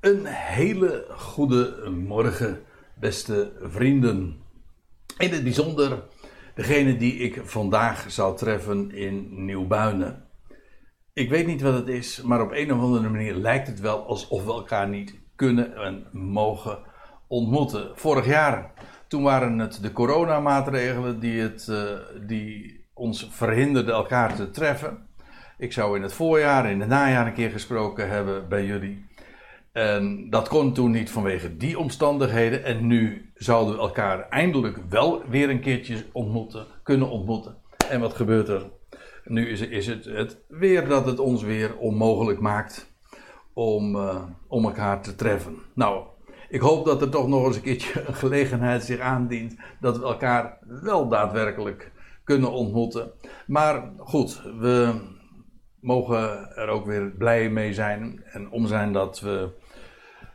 Een hele goede morgen, beste vrienden. In het bijzonder degene die ik vandaag zou treffen in Nieuwbuinen. Ik weet niet wat het is, maar op een of andere manier lijkt het wel alsof we elkaar niet kunnen en mogen ontmoeten. Vorig jaar, toen waren het de coronamaatregelen die, het, uh, die ons verhinderden elkaar te treffen. Ik zou in het voorjaar, in het najaar een keer gesproken hebben bij jullie. En dat kon toen niet vanwege die omstandigheden. En nu zouden we elkaar eindelijk wel weer een keertje ontmoeten, kunnen ontmoeten. En wat gebeurt er? Nu is, is het, het weer dat het ons weer onmogelijk maakt om, uh, om elkaar te treffen. Nou, ik hoop dat er toch nog eens een keertje een gelegenheid zich aandient dat we elkaar wel daadwerkelijk kunnen ontmoeten. Maar goed, we mogen er ook weer blij mee zijn en om zijn dat, we,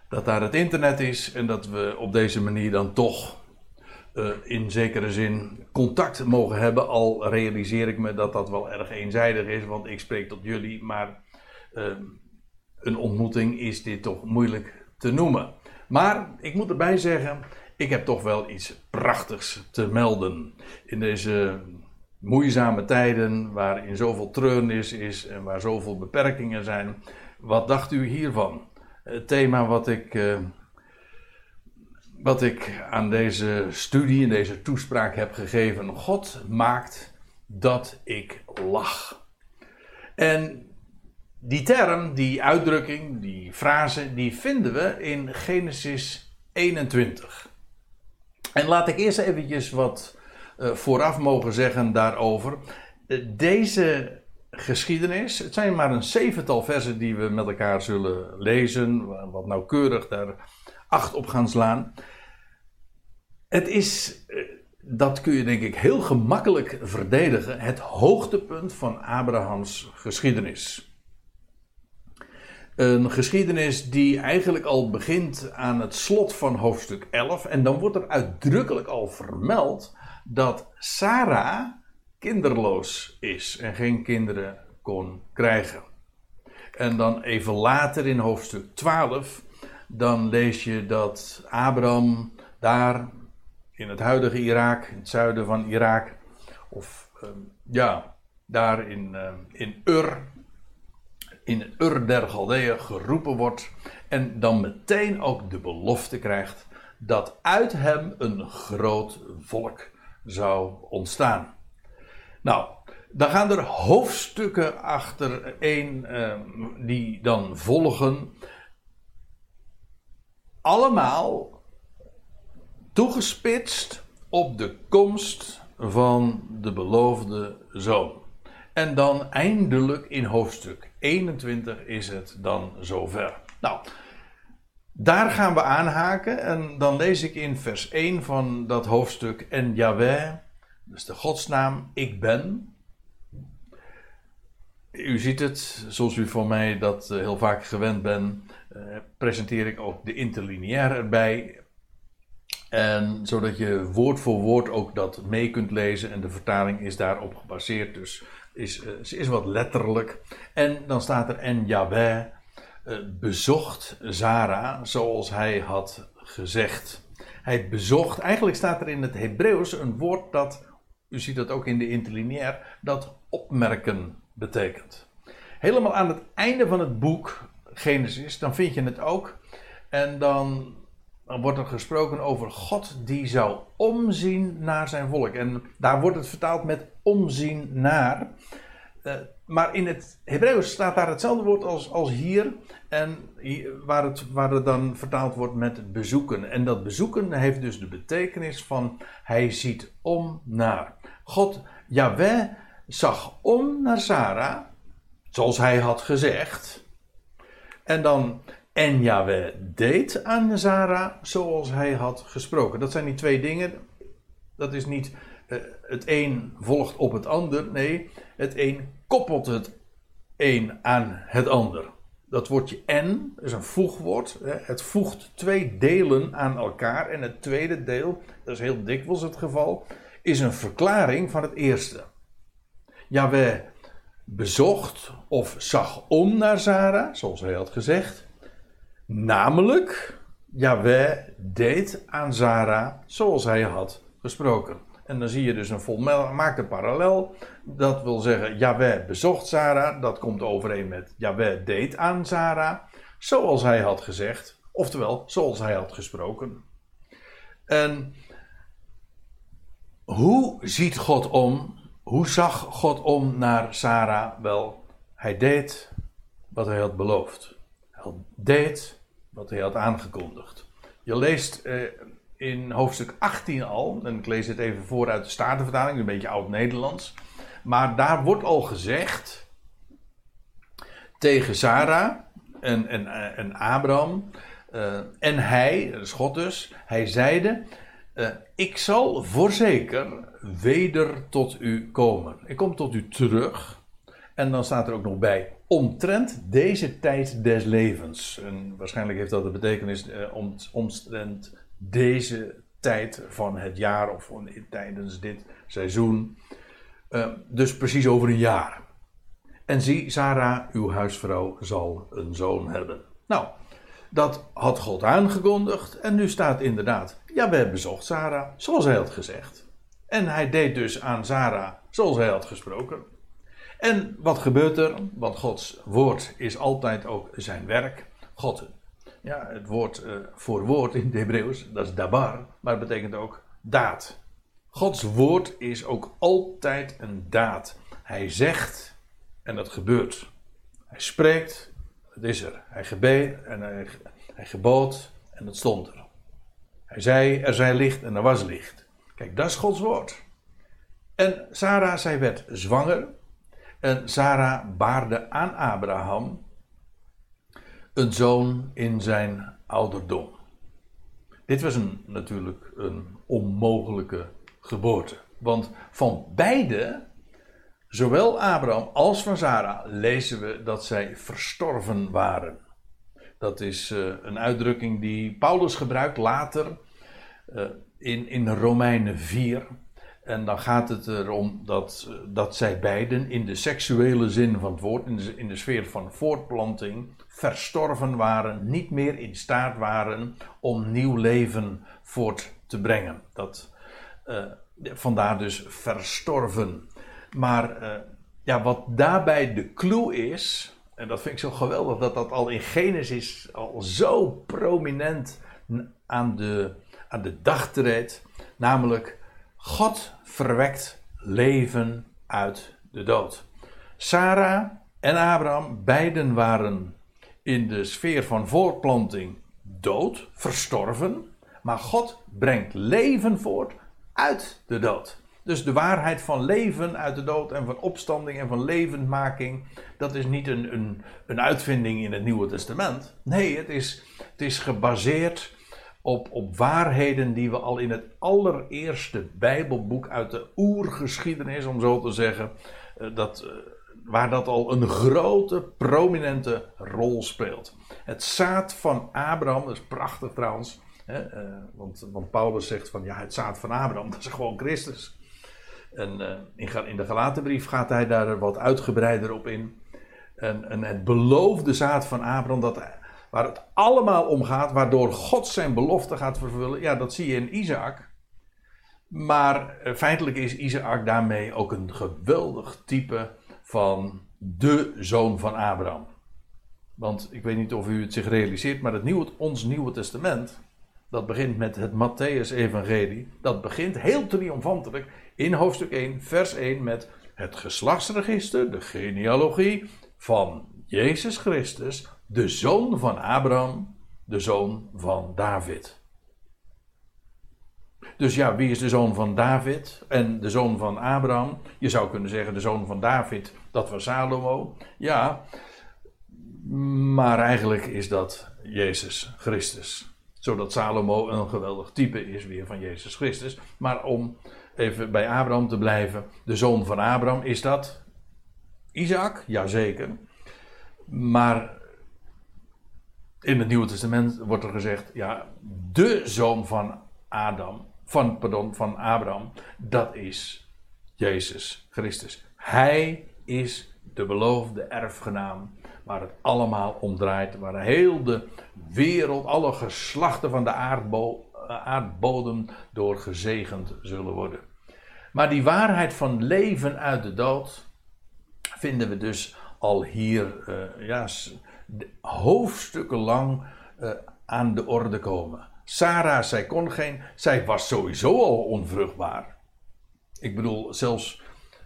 dat daar het internet is en dat we op deze manier dan toch uh, in zekere zin contact mogen hebben. Al realiseer ik me dat dat wel erg eenzijdig is, want ik spreek tot jullie, maar uh, een ontmoeting is dit toch moeilijk te noemen. Maar ik moet erbij zeggen, ik heb toch wel iets prachtigs te melden. In deze moeizame tijden, waarin zoveel treurnis is en waar zoveel beperkingen zijn. Wat dacht u hiervan? Het thema wat ik, uh, wat ik aan deze studie, in deze toespraak heb gegeven: God maakt dat ik lach. En die term, die uitdrukking, die frase, die vinden we in Genesis 21. En laat ik eerst eventjes wat uh, vooraf mogen zeggen daarover. Deze geschiedenis, het zijn maar een zevental versen die we met elkaar zullen lezen, wat nauwkeurig daar acht op gaan slaan. Het is, uh, dat kun je denk ik heel gemakkelijk verdedigen, het hoogtepunt van Abrahams geschiedenis. Een geschiedenis die eigenlijk al begint aan het slot van hoofdstuk 11. En dan wordt er uitdrukkelijk al vermeld dat Sarah kinderloos is en geen kinderen kon krijgen. En dan even later in hoofdstuk 12, dan lees je dat Abraham daar in het huidige Irak, in het zuiden van Irak, of um, ja, daar in, uh, in Ur, in Ur der Galdeeën geroepen wordt en dan meteen ook de belofte krijgt dat uit hem een groot volk zou ontstaan. Nou, dan gaan er hoofdstukken achter één uh, die dan volgen. Allemaal toegespitst op de komst van de beloofde zoon. En dan eindelijk in hoofdstuk 21 is het dan zover. Nou, daar gaan we aanhaken en dan lees ik in vers 1 van dat hoofdstuk. En Yahweh, dus de godsnaam, ik ben. U ziet het, zoals u van mij dat eh, heel vaak gewend bent, uh, presenteer ik ook de interlineair erbij. En zodat je woord voor woord ook dat mee kunt lezen en de vertaling is daarop gebaseerd. Dus is, uh, ze is wat letterlijk. En dan staat er en uh, bezocht Zara zoals hij had gezegd. Hij bezocht, eigenlijk staat er in het Hebreeuws een woord dat, u ziet dat ook in de interlineair, dat opmerken betekent. Helemaal aan het einde van het boek Genesis, dan vind je het ook. En dan, wordt er gesproken over God die zou omzien naar zijn volk. En daar wordt het vertaald met omzien naar. Uh, maar in het Hebreeuws staat daar hetzelfde woord als, als hier. En waar, het, waar het dan vertaald wordt met bezoeken. En dat bezoeken heeft dus de betekenis van hij ziet om naar. God, Yahweh, zag om naar Sarah. Zoals hij had gezegd. En dan, en Yahweh deed aan Sarah zoals hij had gesproken. Dat zijn die twee dingen. Dat is niet uh, het een volgt op het ander. Nee, het een koppelt het een aan het ander. Dat woordje en is een voegwoord. Het voegt twee delen aan elkaar. En het tweede deel, dat is heel dikwijls het geval, is een verklaring van het eerste. Yahweh bezocht of zag om naar Sarah, zoals hij had gezegd. Namelijk, Yahweh deed aan Zara zoals hij had gesproken. En dan zie je dus een volmaakte parallel. Dat wil zeggen, Yahweh bezocht Zara. Dat komt overeen met Yahweh deed aan Zara. Zoals hij had gezegd. Oftewel, zoals hij had gesproken. En hoe ziet God om? Hoe zag God om naar Sarah? Wel, hij deed wat hij had beloofd. Hij deed wat hij had aangekondigd. Je leest eh, in hoofdstuk 18 al, en ik lees het even voor uit de Statenvertaling, een beetje oud-Nederlands. Maar daar wordt al gezegd tegen Sarah en, en, en Abraham uh, en hij, is God dus, hij zeide: uh, Ik zal voorzeker weder tot u komen. Ik kom tot u terug. En dan staat er ook nog bij: omtrent deze tijd des levens. En waarschijnlijk heeft dat de betekenis om, omtrent deze tijd van het jaar of tijdens dit seizoen. dus precies over een jaar. En zie, Sarah, uw huisvrouw, zal een zoon hebben. Nou, dat had God aangekondigd en nu staat inderdaad, ja, we hebben bezocht Sarah, zoals hij had gezegd. En hij deed dus aan Sarah zoals hij had gesproken. En wat gebeurt er? Want Gods woord is altijd ook zijn werk. God, ja, het woord uh, voor woord in het Hebreeuws, dat is dabar, maar het betekent ook daad. Gods woord is ook altijd een daad. Hij zegt en dat gebeurt. Hij spreekt het is er. Hij gebeet en hij, hij gebood en het stond er. Hij zei, er zij licht en er was licht. Kijk, dat is Gods woord. En Sarah, zij werd zwanger. En Sarah baarde aan Abraham een zoon in zijn ouderdom. Dit was een, natuurlijk een onmogelijke geboorte. Want van beide Zowel Abraham als van Sarah lezen we dat zij verstorven waren. Dat is uh, een uitdrukking die Paulus gebruikt later uh, in, in Romeinen 4. En dan gaat het erom dat, dat zij beiden in de seksuele zin van het woord, in de, in de sfeer van voortplanting, verstorven waren, niet meer in staat waren om nieuw leven voort te brengen. Dat, uh, vandaar dus verstorven. Maar uh, ja, wat daarbij de clue is, en dat vind ik zo geweldig dat dat al in Genesis al zo prominent aan de, aan de dag treedt, namelijk God verwekt leven uit de dood. Sarah en Abraham, beiden waren in de sfeer van voortplanting dood, verstorven, maar God brengt leven voort uit de dood. Dus de waarheid van leven uit de dood en van opstanding en van levendmaking, dat is niet een, een, een uitvinding in het Nieuwe Testament. Nee, het is, het is gebaseerd op, op waarheden die we al in het allereerste Bijbelboek uit de oergeschiedenis, om zo te zeggen, eh, dat, eh, waar dat al een grote, prominente rol speelt. Het zaad van Abraham, dat is prachtig trouwens. Hè, eh, want, want Paulus zegt van ja, het zaad van Abraham, dat is gewoon Christus. En in de Galatenbrief gaat hij daar wat uitgebreider op in. En het beloofde zaad van Abraham, dat, waar het allemaal om gaat, waardoor God zijn belofte gaat vervullen, ja, dat zie je in Isaac. Maar uh, feitelijk is Isaac daarmee ook een geweldig type van de zoon van Abraham. Want ik weet niet of u het zich realiseert, maar het nieuwe, ons Nieuwe Testament, dat begint met het Matthäus-evangelie, dat begint heel triomfantelijk in hoofdstuk 1, vers 1 met het geslachtsregister, de genealogie van Jezus Christus, de zoon van Abraham, de zoon van David. Dus ja, wie is de zoon van David en de zoon van Abraham? Je zou kunnen zeggen de zoon van David, dat was Salomo. Ja, maar eigenlijk is dat Jezus Christus. Zodat Salomo een geweldig type is weer van Jezus Christus. Maar om even bij Abraham te blijven. De zoon van Abraham, is dat Isaac? Jazeker. Maar in het Nieuwe Testament wordt er gezegd, ja, de zoon van Adam, van, pardon, van Abraham, dat is Jezus Christus. Hij is de beloofde erfgenaam waar het allemaal om draait. Waar heel de wereld, alle geslachten van de aardbo aardbodem door gezegend zullen worden. Maar die waarheid van leven uit de dood vinden we dus al hier uh, ja, hoofdstukken lang uh, aan de orde komen. Sarah, zij kon geen, zij was sowieso al onvruchtbaar. Ik bedoel, zelfs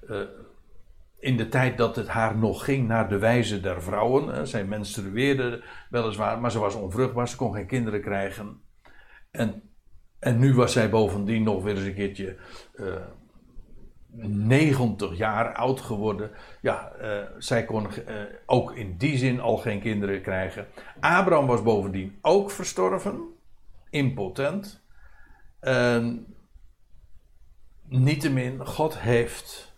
uh, in de tijd dat het haar nog ging naar de wijze der vrouwen. Zij menstrueerde weliswaar, maar ze was onvruchtbaar, ze kon geen kinderen krijgen. En, en nu was zij bovendien nog weer eens een keertje uh, 90 jaar oud geworden. Ja, uh, zij kon uh, ook in die zin al geen kinderen krijgen. Abraham was bovendien ook verstorven, impotent. Uh, niettemin, God heeft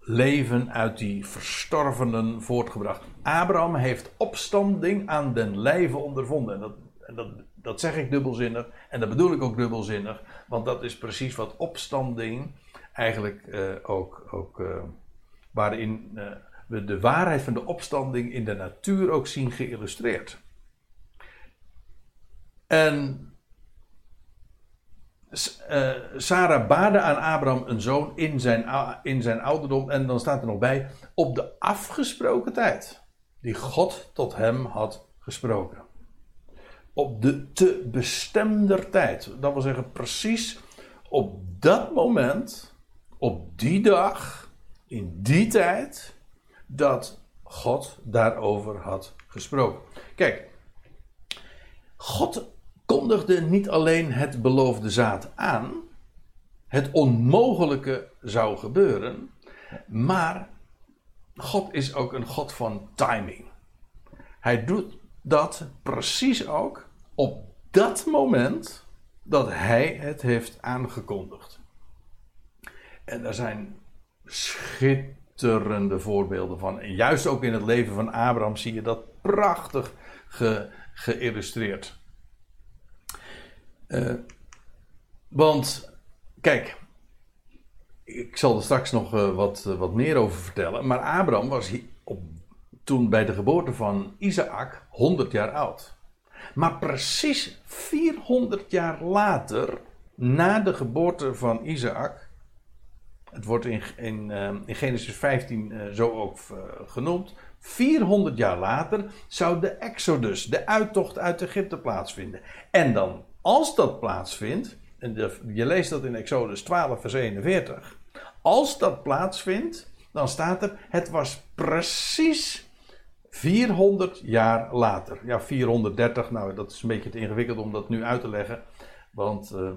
leven uit die verstorvenen voortgebracht. Abraham heeft opstanding aan den lijve ondervonden. En dat, en dat, dat zeg ik dubbelzinnig. En dat bedoel ik ook dubbelzinnig. Want dat is precies wat opstanding eigenlijk uh, ook, ook uh, waarin uh, we de waarheid van de opstanding in de natuur ook zien geïllustreerd. En Sarah baarde aan Abraham een zoon in zijn, in zijn ouderdom. En dan staat er nog bij, op de afgesproken tijd. Die God tot hem had gesproken. Op de te bestemder tijd. Dat wil zeggen, precies op dat moment op die dag, in die tijd, dat God daarover had gesproken. Kijk, God kondigde niet alleen het beloofde zaad aan, het onmogelijke zou gebeuren, maar God is ook een God van timing. Hij doet dat precies ook op dat moment dat hij het heeft aangekondigd. En daar zijn schitterende voorbeelden van. En juist ook in het leven van Abraham zie je dat prachtig ge, geïllustreerd. Uh, want, kijk, ik zal er straks nog uh, wat, uh, wat meer over vertellen. Maar Abraham was op, toen bij de geboorte van Isaac 100 jaar oud. Maar precies 400 jaar later, na de geboorte van Isaac, het wordt in, in, ehm, Genesis 15 uh, eh, zo ook uh, genoemd. 400 jaar later zou de Exodus, de uittocht uit Egypte plaatsvinden. En dan, als dat plaatsvindt, en je leest dat in Exodus 12, vers 41. Als dat plaatsvindt, dan staat er: het was precies 400 jaar later. Ja, 430, nou dat is een beetje te ingewikkeld om dat nu uit te leggen. Want uh,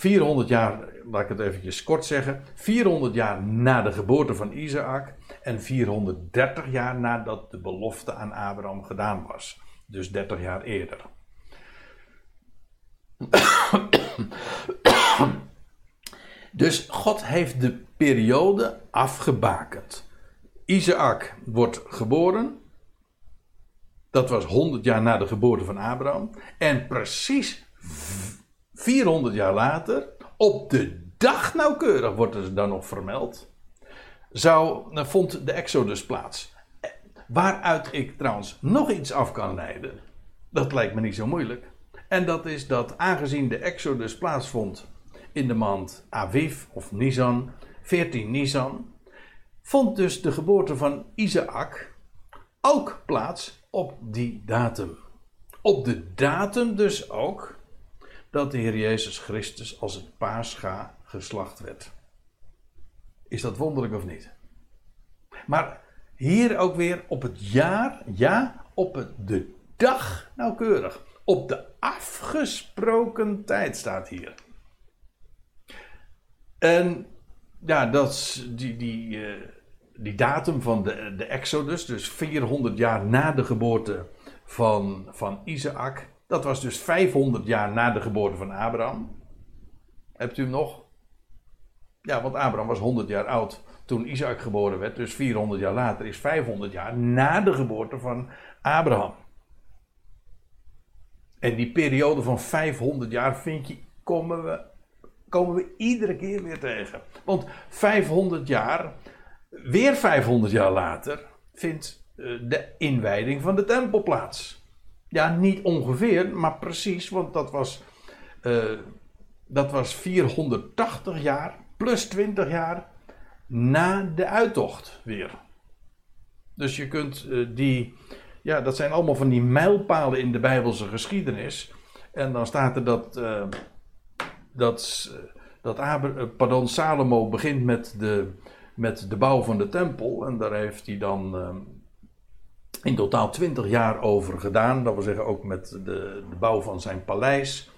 400 jaar, laat ik het eventjes kort zeggen, 400 jaar na de geboorte van Isaac en 430 jaar nadat de belofte aan Abraham gedaan was. Dus 30 jaar eerder. Dus God heeft de periode afgebakend. Isaac wordt geboren. Dat was 100 jaar na de geboorte van Abraham. En precies 400 jaar later, op de dag nauwkeurig wordt er dan nog vermeld, zou, nou, vond de Exodus plaats. Waaruit ik trouwens nog iets af kan leiden. Dat lijkt me niet zo moeilijk. En dat is dat aangezien de Exodus plaatsvond in de maand Aviv of Nisan, 14 Nisan, vond dus de geboorte van Isaac ook plaats op die datum. Op de datum dus ook dat de Heer Jezus Christus als het paascha geslacht werd. Is dat wonderlijk of niet? Maar hier ook weer op het jaar, ja, op de dag nauwkeurig. Op de afgesproken tijd staat hier. En ja, dat die, die, uh, die datum van de, de Exodus, dus 400 jaar na de geboorte van, van Isaac. Dat was dus 500 jaar na de geboorte van Abraham. Hebt u hem nog? Ja, want Abraham was 100 jaar oud toen Isaac geboren werd. Dus 400 jaar later is 500 jaar na de geboorte van Abraham. En die periode van 500 jaar vind je, komen we, komen we iedere keer weer tegen. Want 500 jaar, weer 500 jaar later, vindt de inwijding van de tempelplaats. Ja, niet ongeveer, maar precies, want dat was, uh, dat was 480 jaar plus 20 jaar na de uittocht weer. Dus je kunt uh, die, ja, dat zijn allemaal van die mijlpalen in de Bijbelse geschiedenis. En dan staat er dat, uh, dat, dat pardon, Salomo begint met de, met de bouw van de tempel. En daar heeft hij dan in totaal 20 jaar over gedaan. Dat wil zeggen ook met de, de bouw van zijn paleis.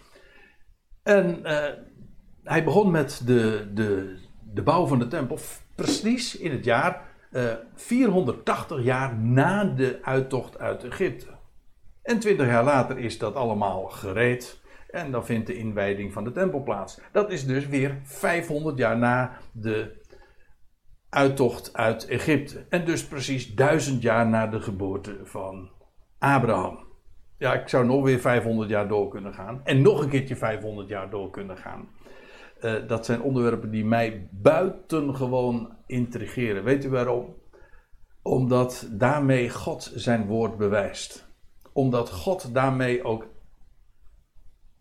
En uh, hij begon met de, de, de bouw van de tempel precies in het jaar uh, eh, 480 jaar na de uittocht uit Egypte. En 20 jaar later is dat allemaal gereed. En dan vindt de inwijding van de tempel plaats. Dat is dus weer 500 jaar na de uittocht uit Egypte. En dus precies duizend jaar na de geboorte van Abraham. Ja, ik zou nog weer 500 jaar door kunnen gaan. En nog een keertje 500 jaar door kunnen gaan. Uh, dat zijn onderwerpen die mij buitengewoon intrigeren. Weet u waarom? Omdat daarmee God zijn woord bewijst. Omdat God daarmee ook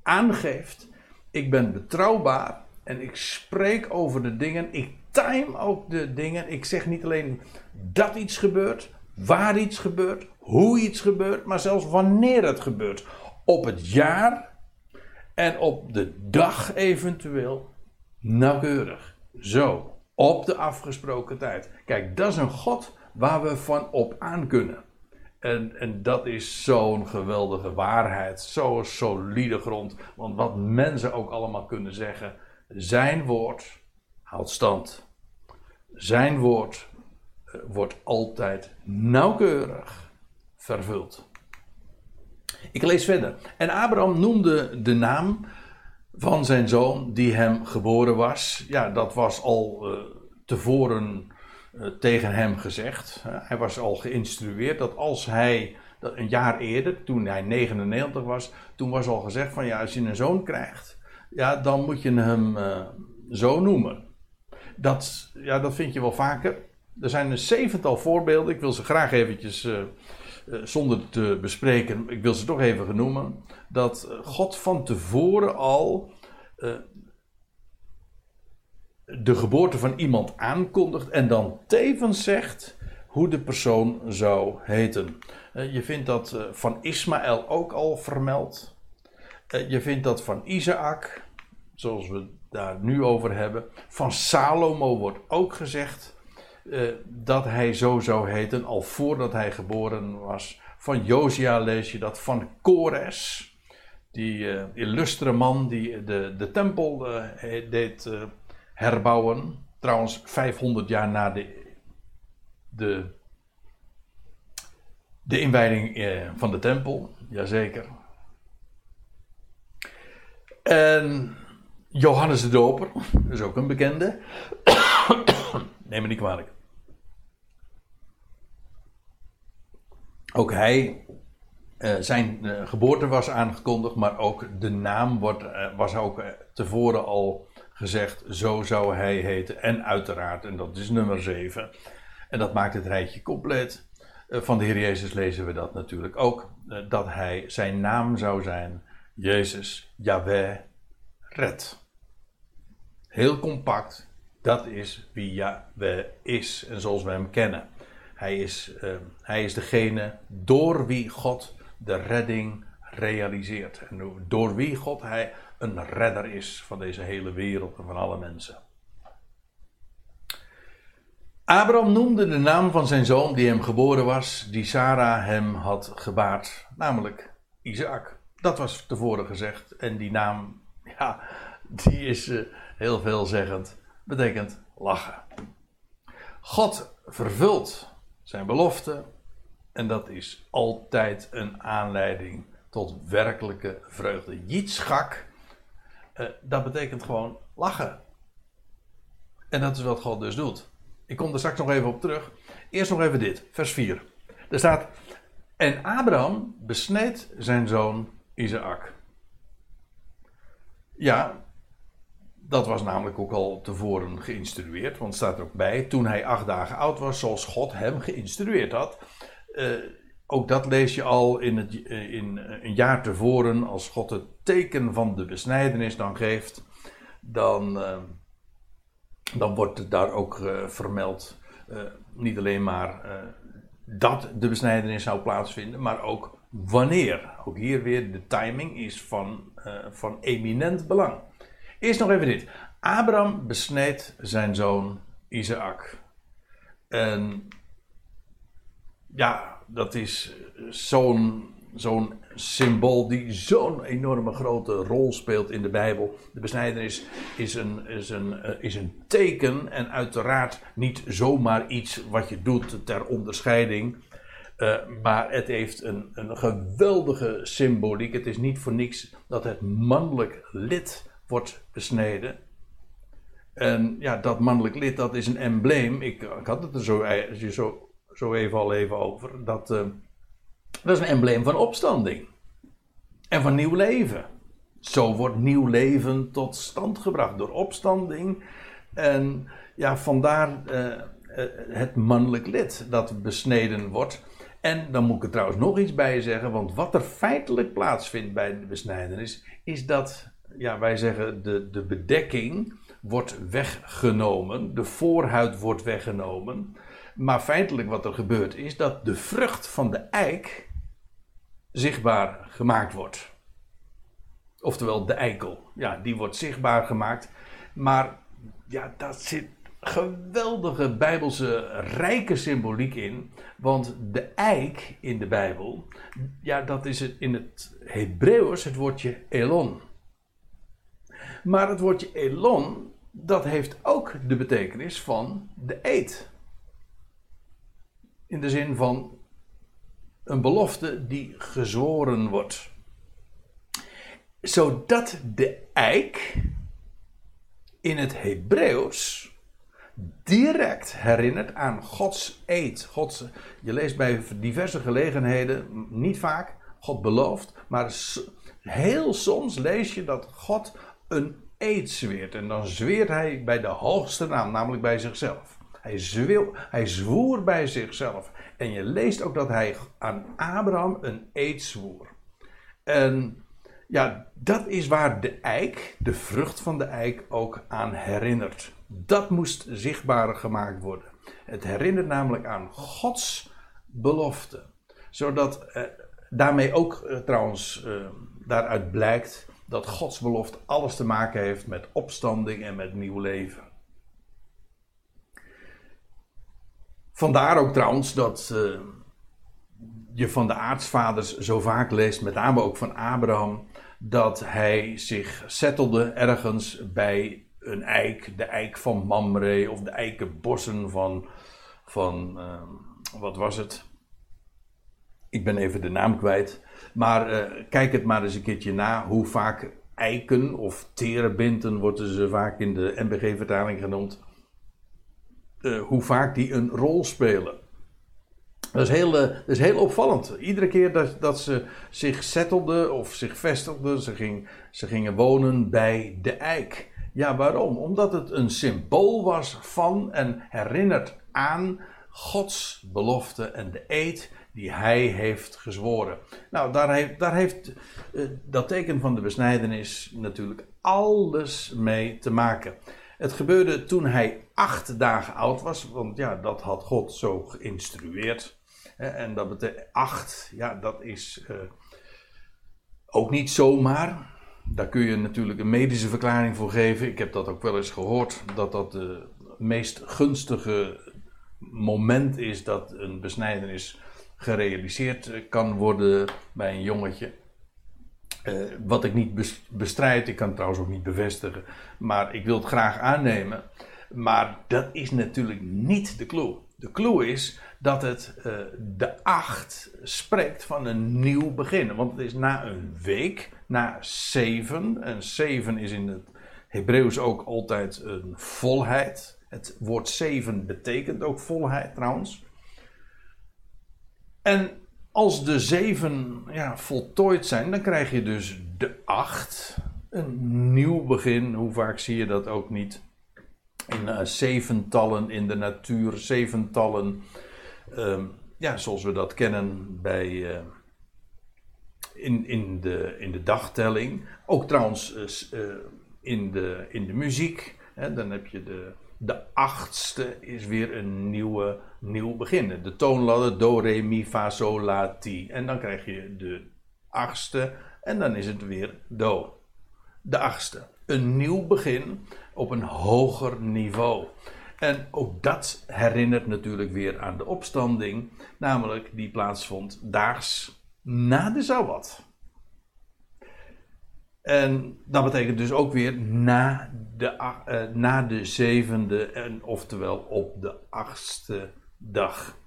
aangeeft: ik ben betrouwbaar en ik spreek over de dingen. Ik time ook de dingen. Ik zeg niet alleen dat iets gebeurt, waar iets gebeurt, hoe iets gebeurt, maar zelfs wanneer het gebeurt. Op het jaar en op de dag eventueel nauwkeurig. Zo, op de afgesproken tijd. Kijk, dat is een God waar we van op aan kunnen. En, en dat is zo'n geweldige waarheid, zo'n solide grond. Want wat mensen ook allemaal kunnen zeggen, zijn woord houdt stand. Zijn woord eh, wordt altijd nauwkeurig vervuld. Ik lees verder. En Abraham noemde de naam van zijn zoon die hem geboren was. Ja, dat was al uh, tevoren uh, tegen hem gezegd. hij was al geïnstrueerd dat als hij, een jaar eerder, toen hij 99 was, toen was al gezegd van ja, als je een zoon krijgt, ja, dan moet je hem zo noemen. Dat, ja, dat vind je wel vaker. Er zijn een zevental voorbeelden. Ik wil ze graag eventjes, uh, uh, zonder te bespreken, ik wil ze toch even genoemen. Dat God van tevoren al de geboorte van iemand aankondigt en dan tevens zegt hoe de persoon zou heten. je vindt dat van Ismaël ook al vermeld. je vindt dat van Isaac, zoals we daar nu over hebben. Van Salomo wordt ook gezegd uh, dat hij zo zou heten, al voordat hij geboren was. Van Josia lees je dat, van Kores, die uh, illustere man die de, de tempel uh, deed herbouwen. Trouwens, 500 jaar na de, de, de inwijding van de tempel, jazeker. En Johannes de Doper, dat is ook een bekende. Neem me niet kwalijk. Ook hij, uh, zijn uh, geboorte was aangekondigd, maar ook de naam wordt, uh, was ook tevoren al gezegd. Zo zou hij heten. En uiteraard, en dat is nummer 7. En dat maakt het rijtje compleet. van de Heer Jezus lezen we dat natuurlijk ook. dat hij, zijn naam zou zijn Jezus, Yahweh, red. Heel compact. Dat is wie Yahweh is en zoals we hem kennen. Hij is, uh, hij is degene door wie God de redding realiseert. En door wie God hij een redder is van deze hele wereld en van alle mensen. Abraham noemde de naam van zijn zoon die hem geboren was, die Sarah hem had gebaard, namelijk Isaac. Dat was tevoren gezegd en die naam, ja, die is uh, heel veelzeggend, betekent lachen. God vervult zijn belofte en dat is altijd een aanleiding tot werkelijke vreugde. Jitschak, uh, dat betekent gewoon lachen. En dat is wat God dus doet. Ik kom er straks nog even op terug. Eerst nog even dit, vers 4. Er staat: En Abraham besneed zijn zoon Isaac. Ja, dat was namelijk ook al tevoren geïnstrueerd, want staat er ook bij, toen hij acht dagen oud was, zoals God hem geïnstrueerd had. ook dat lees je al in, het, in een jaar tevoren, als God het teken van de besnijdenis dan geeft, dan, dan wordt het daar ook vermeld. niet alleen maar dat de besnijdenis zou plaatsvinden, maar ook wanneer. Ook hier weer de timing is van, uh, van eminent belang. Eerst nog even dit. Abraham besneed zijn zoon Isaac. En ja, dat is zo'n zo'n symbool die zo'n enorme grote rol speelt in de Bijbel. De besnijdenis is een, is, een, eh, is een teken en uiteraard niet zomaar iets wat je doet ter onderscheiding. Uh, maar het heeft een, een geweldige symboliek. Het is niet voor niks dat het mannelijk lid wordt besneden. En ja, dat mannelijk lid, dat is een embleem. Ik, ik had het er zo, zo, zo even al even over. Dat, uh, dat is een embleem van opstanding. En van nieuw leven. Zo wordt nieuw leven tot stand gebracht door opstanding. En ja, vandaar het mannelijk lid dat besneden wordt. En dan moet ik er trouwens nog iets bij zeggen, want wat er feitelijk plaatsvindt bij de besnijdenis, is dat, ja, wij zeggen, de, de bedekking wordt weggenomen, de voorhuid wordt weggenomen. Maar feitelijk wat er gebeurt is dat de vrucht van de eik zichtbaar gemaakt wordt. Oftewel de eikel. Ja, die wordt zichtbaar gemaakt. Maar ja, dat zit geweldige bijbelse rijke symboliek in. Want de eik in de Bijbel, ja, dat is het in het Hebreeuws het woordje elon. Maar het woordje elon, dat heeft ook de betekenis van de eed. In de zin van een belofte die gezworen wordt. Zodat de eik in het Hebreeuws direct herinnert aan Gods eed. Gods, je leest bij diverse gelegenheden, niet vaak, God belooft, maar heel soms lees je dat God een eed zweert. En dan zweert hij bij de hoogste naam, namelijk bij zichzelf. Hij, zweer, hij zwoer bij zichzelf. En je leest ook dat hij aan Abraham een eed zwoer. En ja, dat is waar de eik, de vrucht van de eik, ook aan herinnert. Dat moest zichtbaar gemaakt worden. Het herinnert namelijk aan Gods belofte. Zodat eh, daarmee ook eh, trouwens eh, daaruit blijkt dat Gods belofte alles te maken heeft met opstanding en met nieuw leven. Vandaar ook trouwens dat uh, je van de aartsvaders zo vaak leest, met name ook van Abraham, dat hij zich settelde ergens bij een eik, de eik van Mamre of de eikenbossen van, van uh, wat was het? Ik ben even de naam kwijt. Maar uh, kijk het maar eens een keertje na hoe vaak eiken of terebinten worden ze vaak in de MBG-vertaling genoemd uh, hoe vaak die een rol spelen. Dat is, heel, uh, dat is heel opvallend. Iedere keer dat, dat ze zich settelden of zich vestigden, ze, ging, ze gingen wonen bij de eik. Ja, waarom? Omdat het een symbool was van en herinnert aan Gods belofte en de eed die hij heeft gezworen. Nou, daar heeft, daar heeft uh, dat teken van de besnijdenis natuurlijk alles mee te maken. Het gebeurde toen hij acht dagen oud was, want ja, dat had God zo geïnstrueerd. En dat betekent acht, ja, dat is uh, ook niet zomaar. Daar kun je natuurlijk een medische verklaring voor geven. Ik heb dat ook wel eens gehoord, dat dat de meest gunstige moment is dat een besnijdenis gerealiseerd kan worden bij een jongetje. Uh, wat ik niet bestrijd, ik kan het trouwens ook niet bevestigen, maar ik wil het graag aannemen. Maar dat is natuurlijk niet de clue. De clue is dat het uh, de acht spreekt van een nieuw begin. Want het is na een week, na zeven. En zeven is in het Hebreeuws ook altijd een volheid. Het woord zeven betekent ook volheid trouwens. En als de zeven ja, voltooid zijn, dan krijg je dus de acht. Een nieuw begin. Hoe vaak zie je dat ook niet? In uh, zeventallen in de natuur, zeventallen um, ja, zoals we dat kennen bij, uh, in, in, de, in de dagtelling. Ook trouwens uh, in, de, in de muziek. Hè, dan heb je de, de achtste is weer een nieuwe, nieuw begin. De toonladder do, re, mi, fa, sol, la, ti. En dan krijg je de achtste en dan is het weer do. De achtste. Een nieuw begin op een hoger niveau. En ook dat herinnert natuurlijk weer aan de opstanding, namelijk die plaatsvond daags na de Sabbat. En dat betekent dus ook weer na de, uh, na de zevende, en oftewel op de achtste dag.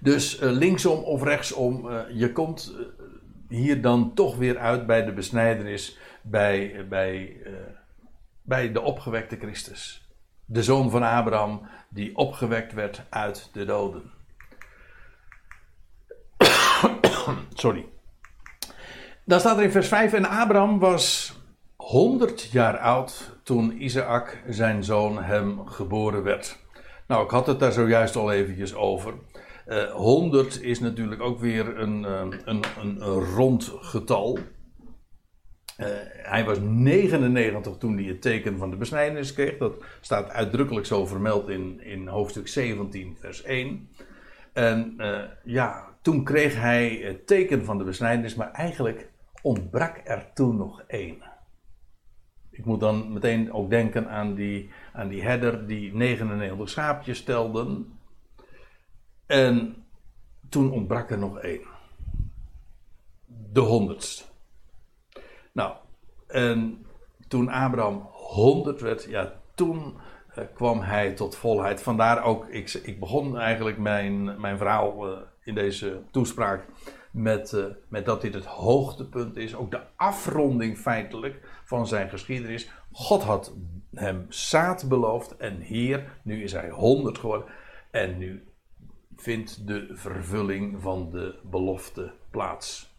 Dus uh, linksom of rechtsom, uh, je komt hier dan toch weer uit bij de besnijdenis, bij, bij, bij de opgewekte Christus. De zoon van Abraham, die opgewekt werd uit de doden. Sorry. Dan staat er in vers 5: En Abraham was 100 jaar oud toen Isaac, zijn zoon, hem geboren werd. Nou, ik had het daar zojuist al eventjes over. Uh, eh, 100 is natuurlijk ook weer een, een, een, een, rond getal. Uh, hij was 99 toen hij het teken van de besnijdenis kreeg. Dat staat uitdrukkelijk zo vermeld in, in hoofdstuk 17, vers 1. En ja, toen kreeg hij het teken van de besnijdenis, maar eigenlijk ontbrak er toen nog één. Ik moet dan meteen ook denken aan die, aan die herder die 99 schaapjes stelden. En toen ontbrak er nog één. De honderdste. Nou, en toen Abraham 100 werd, ja, toen uh, kwam hij tot volheid. Vandaar ook, ik, ik begon eigenlijk mijn, mijn verhaal uh, in deze toespraak met, uh, met dat dit het hoogtepunt is, ook de afronding feitelijk van zijn geschiedenis. God had hem zaad beloofd en hier, nu is hij 100 geworden en nu vindt de vervulling van de belofte plaats.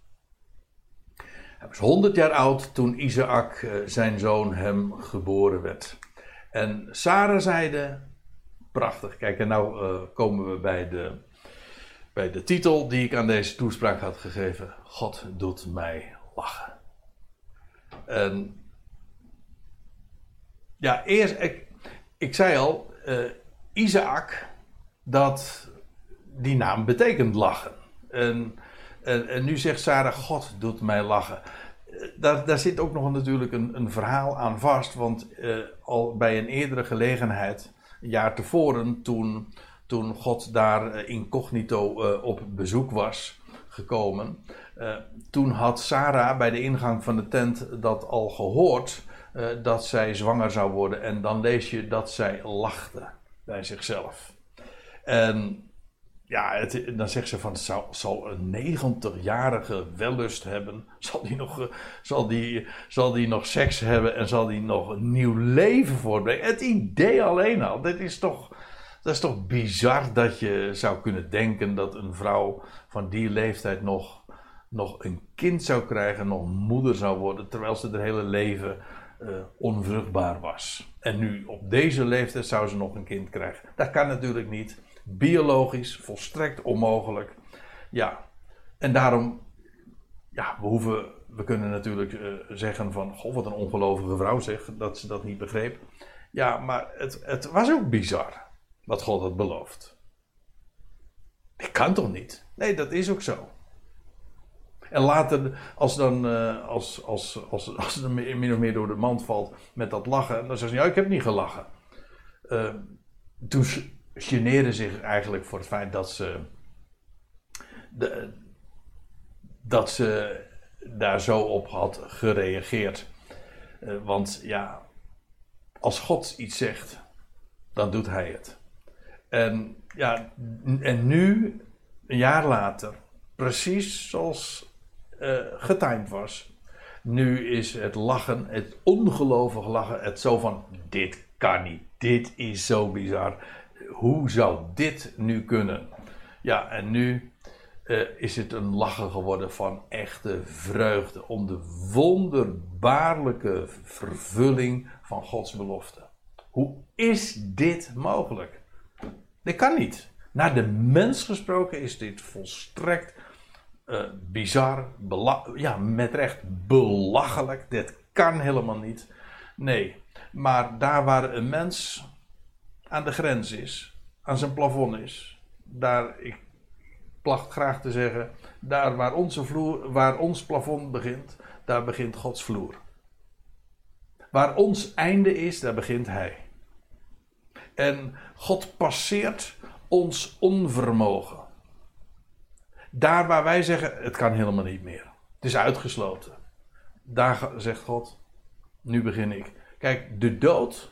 Hij was 100 jaar oud toen Isaac, uh, zijn zoon, hem geboren werd. En Sarah zeide, prachtig, kijk en nou uh, komen we bij de bij de titel die ik aan deze toespraak had gegeven: God doet mij lachen. En ja, eerst, ik, ik zei al, uh, Isaac, dat die naam betekent lachen. En, en, en, nu zegt Sarah: God doet mij lachen. Daar, daar zit ook nog natuurlijk een, een verhaal aan vast, want uh, al bij een eerdere gelegenheid, een jaar tevoren, toen toen God daar eh, incognito uh, op bezoek was gekomen. Toen had Sarah bij de ingang van de tent dat al gehoord dat zij zwanger zou worden. En dan lees je dat zij lachte bij zichzelf. En ja, dan zegt ze van, zal, zal een 90-jarige wellust hebben? Zal die, nog, zal, die, zal die nog seks hebben en zal die nog een nieuw leven voortbrengen? Het idee alleen al, dit is toch dat is toch bizar dat je zou kunnen denken dat een vrouw van die leeftijd nog, nog een kind zou krijgen, nog moeder zou worden, terwijl ze haar hele leven uh, onvruchtbaar was. En nu op deze leeftijd zou ze nog een kind krijgen. Dat kan natuurlijk niet. Biologisch volstrekt onmogelijk. Ja, en daarom, ja, we hoeven, we kunnen natuurlijk uh, zeggen van, goh, wat een ongelovige vrouw zegt, dat ze dat niet begreep. Ja, maar het, het was ook bizar wat God had beloofd. Dat kan toch niet? Nee, dat is ook zo. En later, als dan, uh, als, als, als, als het min of meer door de mand valt met dat lachen, dan zegt ze, ja, ik heb niet gelachen. Uh, toen geneerde zich eigenlijk voor het feit dat ze, de, dat ze daar zo op had gereageerd. Uh, want ja, als God iets zegt, dan doet hij het. En, ja, en nu, een jaar later, precies zoals uh, getimed was. Nu is het lachen, het ongelovig lachen, het zo van: dit kan niet, dit is zo bizar. Hoe zou dit nu kunnen? Ja, en nu uh, is het een lachen geworden van echte vreugde om de wonderbaarlijke vervulling van Gods belofte. Hoe is dit mogelijk? Dit kan niet. Naar de mens gesproken is dit volstrekt uh, bizar, ja, met recht belachelijk. Dit kan helemaal niet. Nee, maar daar waar een mens aan de grens is, aan zijn plafond is, daar, ik placht graag te zeggen, daar waar, onze vloer, waar ons plafond begint, daar begint Gods vloer. Waar ons einde is, daar begint Hij. En God passeert ons onvermogen. Daar waar wij zeggen, het kan helemaal niet meer. Het is uitgesloten. Daar zegt God, nu begin ik. Kijk, de dood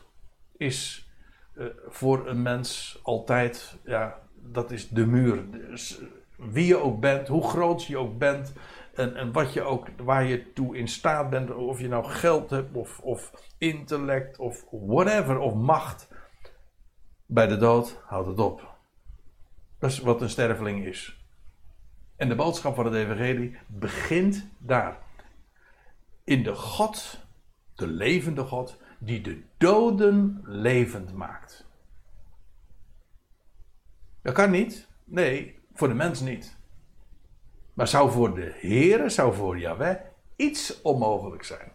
is uh, voor een mens altijd, ja, dat is de muur. Dus wie je ook bent, hoe groot je ook bent, en, en wat je ook, waar je toe in staat bent, of je nou geld hebt, of, of intellect, of whatever, of macht. Bij de dood houdt het op. Dat is wat een sterveling is. En de boodschap van het Evangelie begint daar. In de God, de levende God, die de doden levend maakt. Dat kan niet. Nee, voor de mens niet. Maar zou voor de Heer, zou voor Yahweh iets onmogelijk zijn.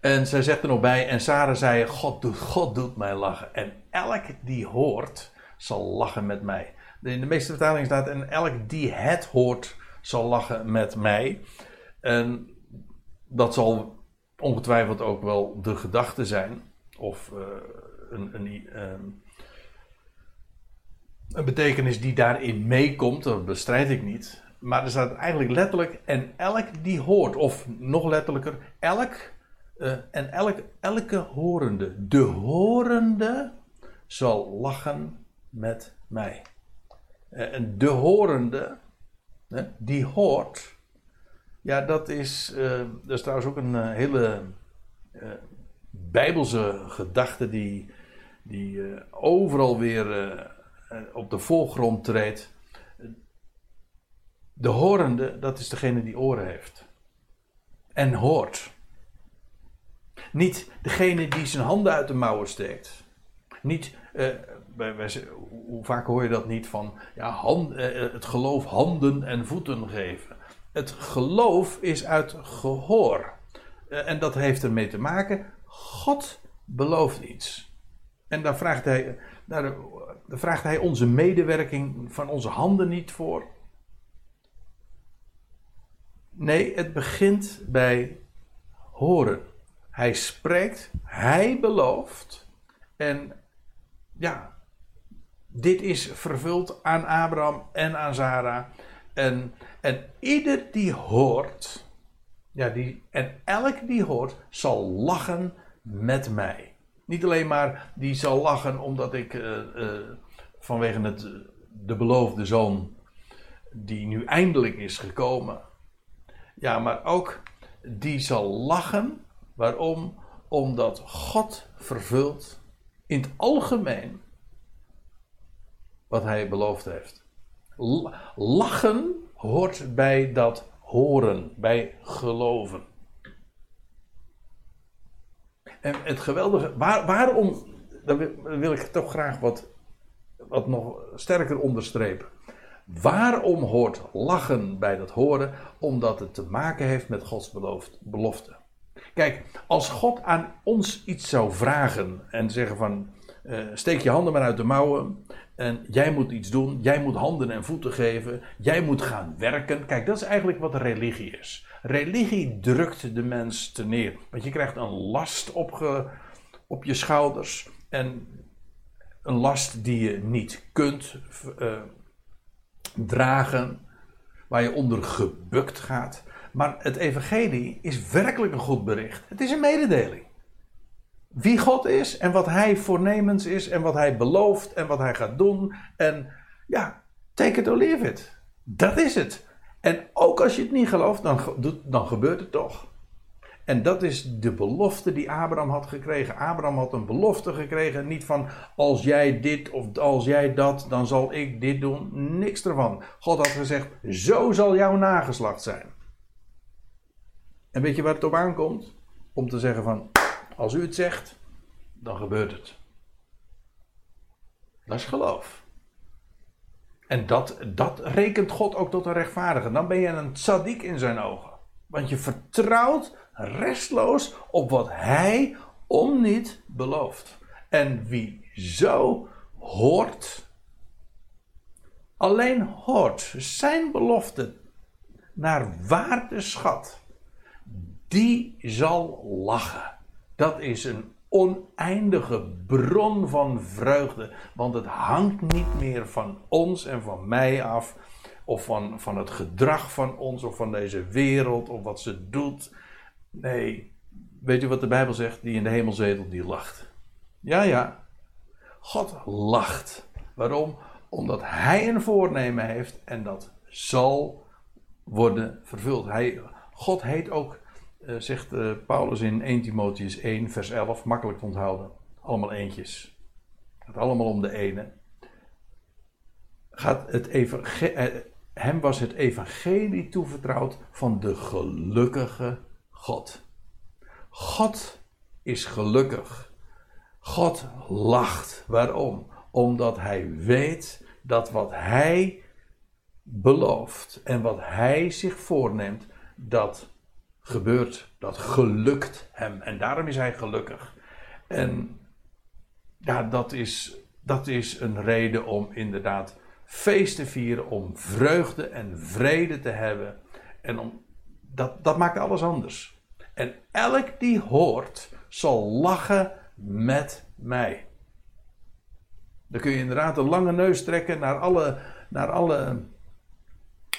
En zij zegt er nog bij, en Sarah zei: God doet, God doet mij lachen. En elk die hoort, zal lachen met mij. In de meeste vertalingen staat: En elk die het hoort, zal lachen met mij. En dat zal ongetwijfeld ook wel de gedachte zijn. Of uh, een, een, een, een, betekenis die daarin meekomt, dat bestrijd ik niet. Maar er staat eigenlijk letterlijk: En elk die hoort, of nog letterlijker, elk. Uh, en elk, elke horende, de horende zal lachen met mij. Eh, en de horende, die hoort, ja, dat is, uh, dat is trouwens ook een uh, hele uh, bijbelse gedachte die, die overal weer op de voorgrond treedt. De horende, dat is degene die oren heeft. En hoort. Niet degene die zijn handen uit de mouwen steekt. Niet hoe vaak hoor je dat niet van ja, hand, eh, eh, het geloof handen en voeten geven. Het geloof is uit gehoor. Eh, en dat heeft ermee te maken, God belooft iets. En daar vraagt hij, daar, vraagt hij onze medewerking van onze handen niet voor. Nee, het begint bij horen. Hij spreekt, hij belooft. En ja, dit is vervuld aan Abraham en aan Sarah. En, en ieder die hoort, ja, die, en elk die hoort, zal lachen met mij. Niet alleen maar die zal lachen omdat ik uh, uh, vanwege het, de beloofde zoon, die nu eindelijk is gekomen. Ja, maar ook die zal lachen. Waarom? Omdat God vervult in het algemeen wat hij beloofd heeft. Lachen hoort bij dat horen, bij geloven. En het geweldige, waar, waarom, dan wil, ik toch graag wat, wat nog sterker onderstrepen. Waarom hoort lachen bij dat horen? Omdat het te maken heeft met Gods belofte. Kijk, als God aan ons iets zou vragen en zeggen van, uh, steek je handen maar uit de mouwen en jij moet iets doen, jij moet handen en voeten geven, jij moet gaan werken. Kijk, dat is eigenlijk wat religie is. Religie drukt de mens te neer. Want je krijgt een last op, op je schouders. En een last die je niet kunt uh, dragen, waar je onder gebukt gaat. Maar het evangelie is werkelijk een goed bericht. Het is een mededeling wie God is en wat Hij voornemens is en wat Hij belooft en wat Hij gaat doen. En ja, take it or leave it. Dat is het. En ook als je het niet gelooft, dan, dan gebeurt het toch. En dat is de belofte die Abraham had gekregen. Abraham had een belofte gekregen, niet van als jij dit of als jij dat, dan zal ik dit doen. Niks ervan. God had gezegd, zo zal jouw nageslacht zijn. En weet je waar het op aankomt? Om te zeggen van, als u het zegt, dan gebeurt het. Dat is geloof. En dat, dat rekent God ook tot een rechtvaardige. Dan ben je een tzaddik in zijn ogen. Want je vertrouwt restloos op wat hij om niet belooft. En wie zo hoort, alleen hoort zijn belofte naar waarde schat, die zal lachen. Dat is een oneindige bron van vreugde. Want het hangt niet meer van ons en van mij af. Of van, van het gedrag van ons of van deze wereld of wat ze doet. Nee, weet je wat de Bijbel zegt? Die in de hemel zetelt, die lacht. Ja, ja. God lacht. Waarom? Omdat hij een voornemen heeft en dat zal worden vervuld. Hij, God heet ook uh, zegt uh, Paulus in 1 Timotheus 1, vers 11, makkelijk te onthouden. Allemaal eentjes. Het gaat allemaal om de ene. Gaat het uh, hem was het evangelie toevertrouwd van de gelukkige God. God is gelukkig. God lacht. Waarom? Omdat hij weet dat wat hij belooft en wat hij zich voorneemt, dat gebeurt, dat gelukt hem. En daarom is hij gelukkig. En ja, dat is, dat is een reden om inderdaad feest te vieren, om vreugde en vrede te hebben. En om, dat, dat maakt alles anders. En elk die hoort, zal lachen met mij. Dan kun je inderdaad een lange neus trekken naar alle, naar alle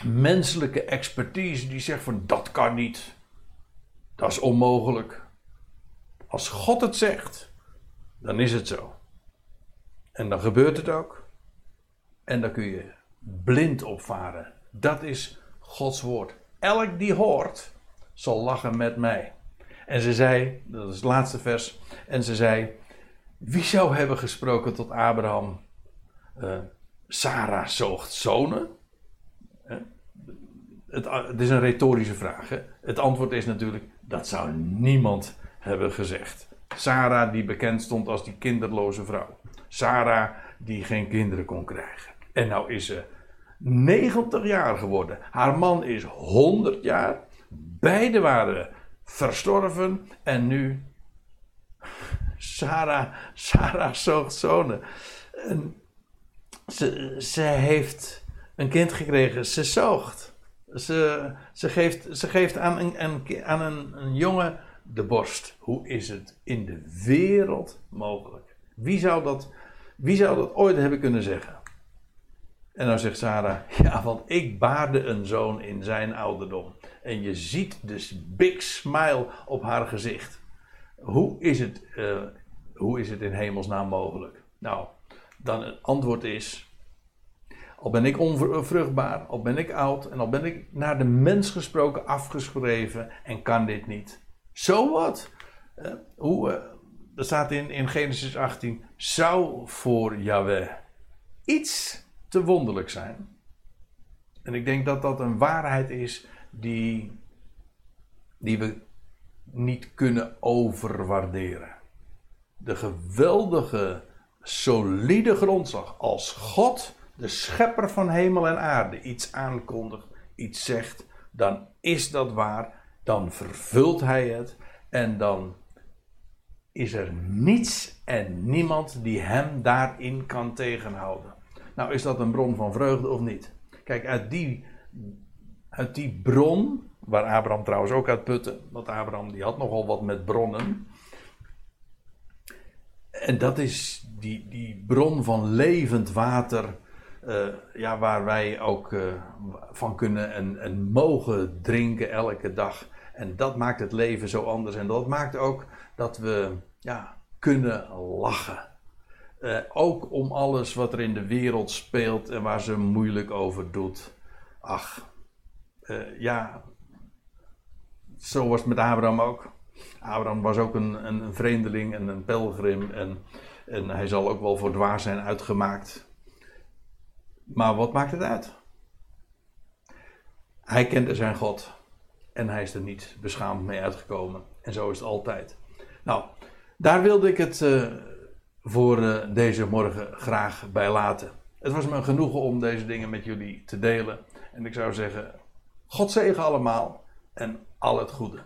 menselijke expertise die zegt van dat kan niet. Dat is onmogelijk. Als God het zegt, dan is het zo. En dan gebeurt het ook. En dan kun je blind opvaren. Dat is Gods woord. Elk die hoort, zal lachen met mij. En ze zei, dat is het laatste vers, en ze zei: Wie zou hebben gesproken tot Abraham? Uh, Sarah zoogt zonen. Het, het, is een retorische vraag. Het antwoord is natuurlijk: dat zou niemand hebben gezegd. Sarah, die bekend stond als die kinderloze vrouw. Sarah, die geen kinderen kon krijgen. En nou is ze 90 jaar geworden. Haar man is 100 jaar. Beiden waren verstorven. En nu. Sarah, Sarah zoogt zonen. ze, ze heeft een kind gekregen. Ze zoogt. Ze, ze, geeft, ze geeft aan, een, aan een, een jongen de borst. Hoe is het in de wereld mogelijk? Wie zou dat, wie zou dat ooit hebben kunnen zeggen? En dan zegt Sarah: Ja, want ik baarde een zoon in zijn ouderdom. En je ziet de big smile op haar gezicht. Hoe is het, uh, hoe is het in hemelsnaam mogelijk? Nou, dan het antwoord is: al ben ik onvruchtbaar, al ben ik oud en al ben ik naar de mens gesproken afgeschreven en kan dit niet. Zo wat? Uh, hoe, uh, er staat in, in Genesis 18, zou voor Yahweh iets te wonderlijk zijn. En ik denk dat dat een waarheid is die, die we niet kunnen overwaarderen. De geweldige, solide grondslag als God de schepper van hemel en aarde iets aankondigt, iets zegt, dan is dat waar, dan vervult hij het en dan is er niets en niemand die hem daarin kan tegenhouden. Nou, is dat een bron van vreugde of niet? Kijk, uit die, uit die bron, waar Abraham trouwens ook uit putte, want Abraham die had nogal wat met bronnen. En dat is die, die bron van levend water uh, ja, waar wij ook uh, van kunnen en, en, mogen drinken elke dag. En dat maakt het leven zo anders. En dat maakt ook dat we ja, kunnen lachen. Uh, ook om alles wat er in de wereld speelt en waar ze moeilijk over doet. Ach, ja, zo was het met Abraham ook. Abraham was ook een, een vreemdeling en een pelgrim. En, en hij zal ook wel voor dwaas zijn uitgemaakt. Maar wat maakt het uit? Hij kende zijn God en hij is er niet beschaamd mee uitgekomen. En zo is het altijd. Nou, daar wilde ik het uh, voor uh, deze morgen graag bij laten. Het was me een genoegen om deze dingen met jullie te delen. En ik zou zeggen, God zegen allemaal en al het goede.